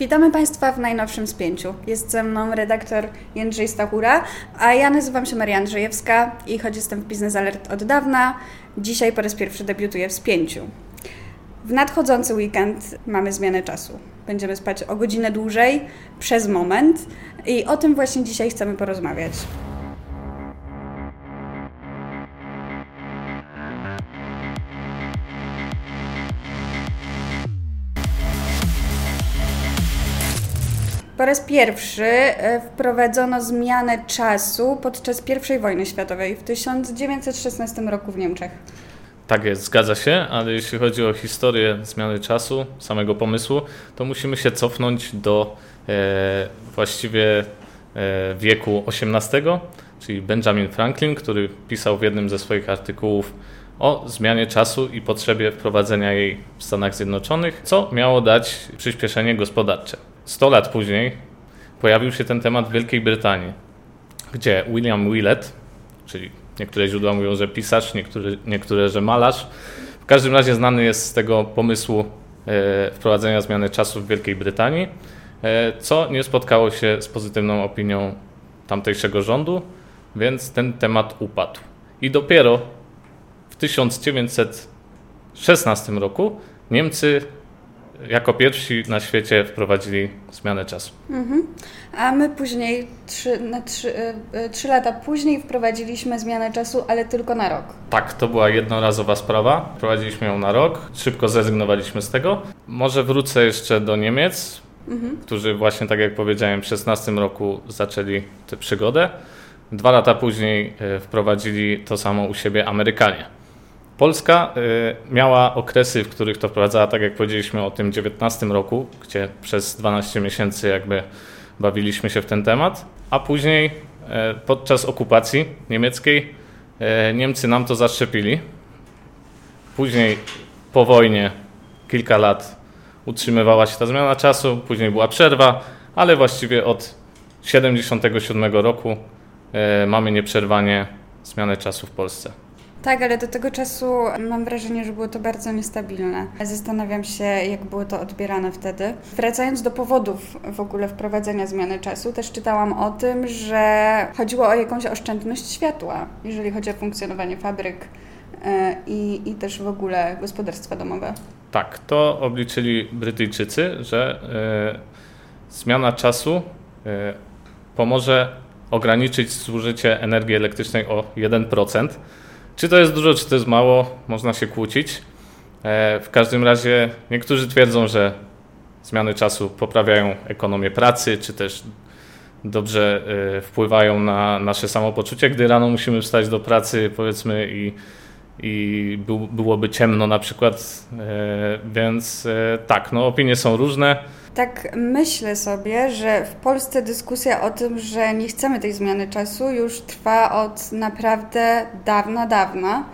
Witamy Państwa w najnowszym spięciu. Jest ze mną redaktor Jędrzej Stachura, a ja nazywam się Maria Andrzejewska i choć jestem w Business Alert od dawna, dzisiaj po raz pierwszy debiutuję w spięciu. W nadchodzący weekend mamy zmianę czasu. Będziemy spać o godzinę dłużej przez moment i o tym właśnie dzisiaj chcemy porozmawiać. Po raz pierwszy e, wprowadzono zmianę czasu podczas I wojny światowej w 1916 roku w Niemczech. Tak jest, zgadza się, ale jeśli chodzi o historię zmiany czasu, samego pomysłu, to musimy się cofnąć do e, właściwie e, wieku XVIII, czyli Benjamin Franklin, który pisał w jednym ze swoich artykułów o zmianie czasu i potrzebie wprowadzenia jej w Stanach Zjednoczonych, co miało dać przyspieszenie gospodarcze. 100 lat później pojawił się ten temat w Wielkiej Brytanii, gdzie William Willett, czyli niektóre źródła mówią, że pisarz, niektóre, niektóre że malarz, w każdym razie znany jest z tego pomysłu e, wprowadzenia zmiany czasu w Wielkiej Brytanii, e, co nie spotkało się z pozytywną opinią tamtejszego rządu, więc ten temat upadł. I dopiero w 1916 roku Niemcy jako pierwsi na świecie wprowadzili zmianę czasu. Mhm. A my później, trzy, trzy, e, e, trzy lata później wprowadziliśmy zmianę czasu, ale tylko na rok. Tak, to była jednorazowa sprawa. Wprowadziliśmy ją na rok, szybko zrezygnowaliśmy z tego. Może wrócę jeszcze do Niemiec, mhm. którzy właśnie, tak jak powiedziałem, w 16 roku zaczęli tę przygodę. Dwa lata później e, wprowadzili to samo u siebie Amerykanie. Polska y, miała okresy, w których to wprowadzała, tak jak powiedzieliśmy o tym 19 roku, gdzie przez 12 miesięcy jakby bawiliśmy się w ten temat, a później y, podczas okupacji niemieckiej y, Niemcy nam to zaszczepili. Później po wojnie kilka lat utrzymywała się ta zmiana czasu, później była przerwa, ale właściwie od 77 roku mamy nieprzerwanie zmianę czasu w Polsce. Tak, ale do tego czasu mam wrażenie, że było to bardzo niestabilne. Zastanawiam się, jak było to odbierane wtedy. Wracając do powodów w ogóle wprowadzenia zmiany czasu, też czytałam o tym, że chodziło o jakąś oszczędność światła, jeżeli chodzi o funkcjonowanie fabryk e, i, i też w ogóle gospodarstwa domowe. Tak, to obliczyli Brytyjczycy, że y, zmiana czasu y, pomoże ograniczyć zużycie energii elektrycznej o 1%. Czy to jest dużo, czy to jest mało, można się kłócić. E, w każdym razie niektórzy twierdzą, że zmiany czasu poprawiają ekonomię pracy, czy też dobrze e, wpływają na nasze samopoczucie, gdy rano musimy wstać do pracy, powiedzmy, i, i byłoby ciemno na przykład. E, więc tak, no opinie są różne. Tak myślę sobie, że w Polsce dyskusja o tym, że nie chcemy tej zmiany czasu już trwa od naprawdę dawna, dawna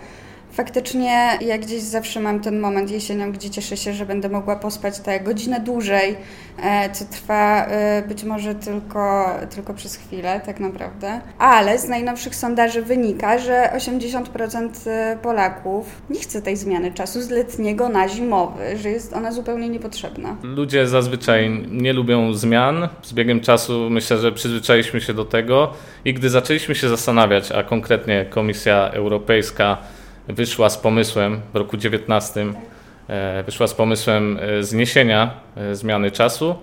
faktycznie ja gdzieś zawsze mam ten moment jesienią, gdzie cieszę się, że będę mogła pospać tę godzinę dłużej, e, co trwa e, być może tylko, tylko przez chwilę, tak naprawdę. Ale z najnowszych sondaży wynika, że 80% e, Polaków nie chce tej zmiany czasu z letniego na zimowy, że jest ona zupełnie niepotrzebna. Ludzie zazwyczaj nie lubią zmian. Z biegiem czasu myślę, że przyzwyczailiśmy się do tego i gdy zaczęliśmy się zastanawiać, a konkretnie Komisja Europejska wyszła z pomysłem w roku 19, e, wyszła z pomysłem e, zniesienia e, zmiany czasu,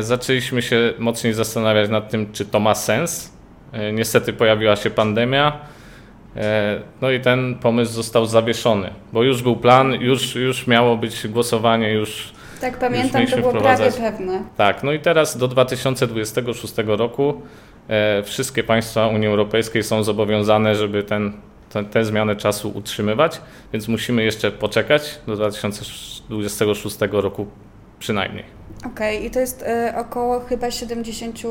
zaczęliśmy się mocniej zastanawiać nad tym, czy to ma sens. Niestety pojawiła się pandemia, no i ten pomysł został zawieszony, bo już był plan, już, już miało być głosowanie, już. Tak, pamiętam, już to było prawie pewne. Tak, no i teraz do 2026 roku wszystkie państwa Unii Europejskiej są zobowiązane, żeby ten te, te zmiany czasu utrzymywać, więc musimy jeszcze poczekać do 2026 roku przynajmniej. Okej, okay. i to jest y, około chyba 70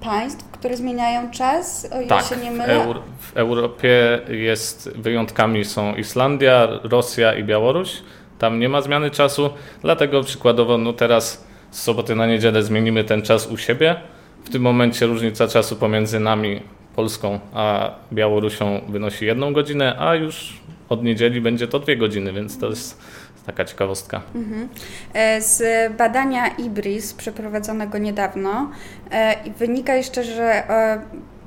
państw, które zmieniają czas, o tak, się nie mylę. W, Euro w Europie jest wyjątkami są Islandia, Rosja i Białoruś. Tam nie ma zmiany czasu, dlatego przykładowo no teraz z soboty na niedzielę zmienimy ten czas u siebie. W tym momencie różnica czasu pomiędzy nami Polską a Białorusią wynosi jedną godzinę, a już od niedzieli będzie to dwie godziny, więc to jest taka ciekawostka. Mhm. Z badania IBRIS przeprowadzonego niedawno wynika jeszcze, że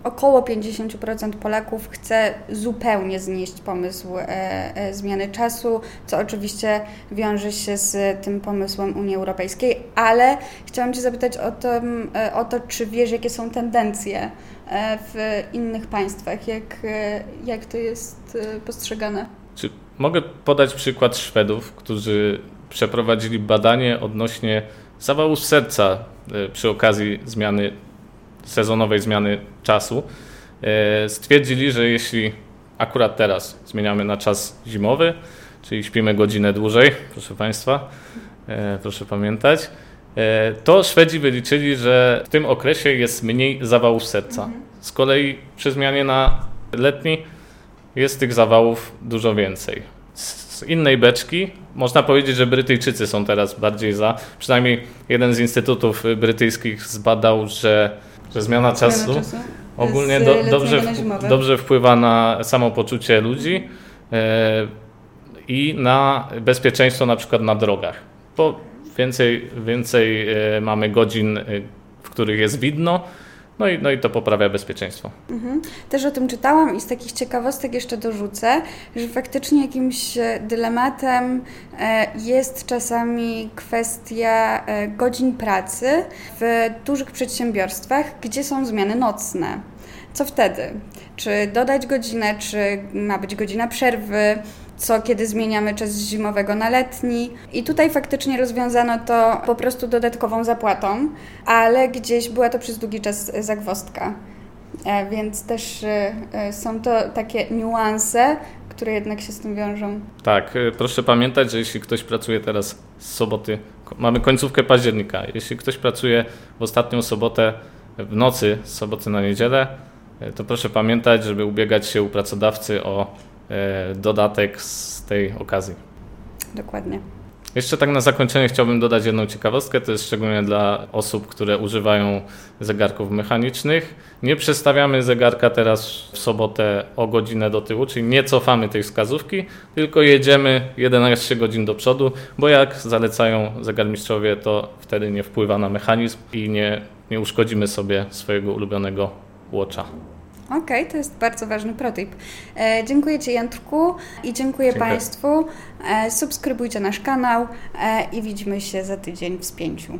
około 50% Polaków chce zupełnie znieść pomysł e, e, zmiany czasu, co oczywiście wiąże się z tym pomysłem Unii Europejskiej, ale chciałam Cię zapytać o to, e, o to czy wiesz, jakie są tendencje w innych państwach, jak, jak to jest postrzegane? Czy mogę podać przykład Szwedów, którzy przeprowadzili badanie odnośnie zawału serca przy okazji zmiany sezonowej zmiany czasu, e, stwierdzili, że jeśli akurat teraz zmieniamy na czas zimowy, czyli śpimy godzinę dłużej, proszę Państwa, e, proszę pamiętać, e, to Szwedzi wyliczyli, że w tym okresie jest mniej zawałów serca. Z kolei przy zmianie na letni jest tych zawałów dużo więcej. Z innej beczki można powiedzieć, że Brytyjczycy są teraz bardziej za. Przynajmniej jeden z instytutów brytyjskich zbadał, że że zmiana czasu, zmiana czasu. Ogólnie do, dobrze, dobrze wpływa na samopoczucie ludzi e, i na bezpieczeństwo na przykład na drogach. Bo więcej, więcej e, mamy godzin, e, w których jest widno, no i, no i to poprawia bezpieczeństwo. Mhm. Też o tym czytałam i z takich ciekawostek jeszcze dorzucę, że faktycznie jakimś e, dylematem e, jest czasami kwestia e, godzin pracy w dużych przedsiębiorstwach, gdzie są zmiany nocne. Co wtedy? Czy dodać godzinę, czy ma być godzina przerwy? Co kiedy zmieniamy czas zimowego na letni. I tutaj faktycznie rozwiązano to po prostu dodatkową zapłatą, ale gdzieś była to przez długi czas zagwostka. E, więc też e, e, są to takie niuanse, które jednak się z tym wiążą. Tak, proszę pamiętać, że jeśli ktoś pracuje teraz z soboty, mamy końcówkę października, jeśli ktoś pracuje w ostatnią sobotę w nocy, z soboty na niedzielę, to proszę pamiętać, żeby ubiegać się u pracodawcy o dodatek z tej okazji. Dokładnie. Jeszcze tak na zakończenie chciałbym dodać jedną ciekawostkę, to jest szczególnie dla osób, które używają zegarków mechanicznych. Nie przestawiamy zegarka teraz w sobotę o godzinę do tyłu, czyli nie cofamy tej wskazówki, tylko jedziemy 11 godzin do przodu, bo jak zalecają zegarmistrzowie, to wtedy nie wpływa na mechanizm i nie, nie uszkodzimy sobie swojego ulubionego łocza. Okej, okay, to jest bardzo ważny protip. E, dziękuję Ci Jędrku i dziękuję, dziękuję. Państwu. E, subskrybujcie nasz kanał e, i widzimy się za tydzień w spięciu.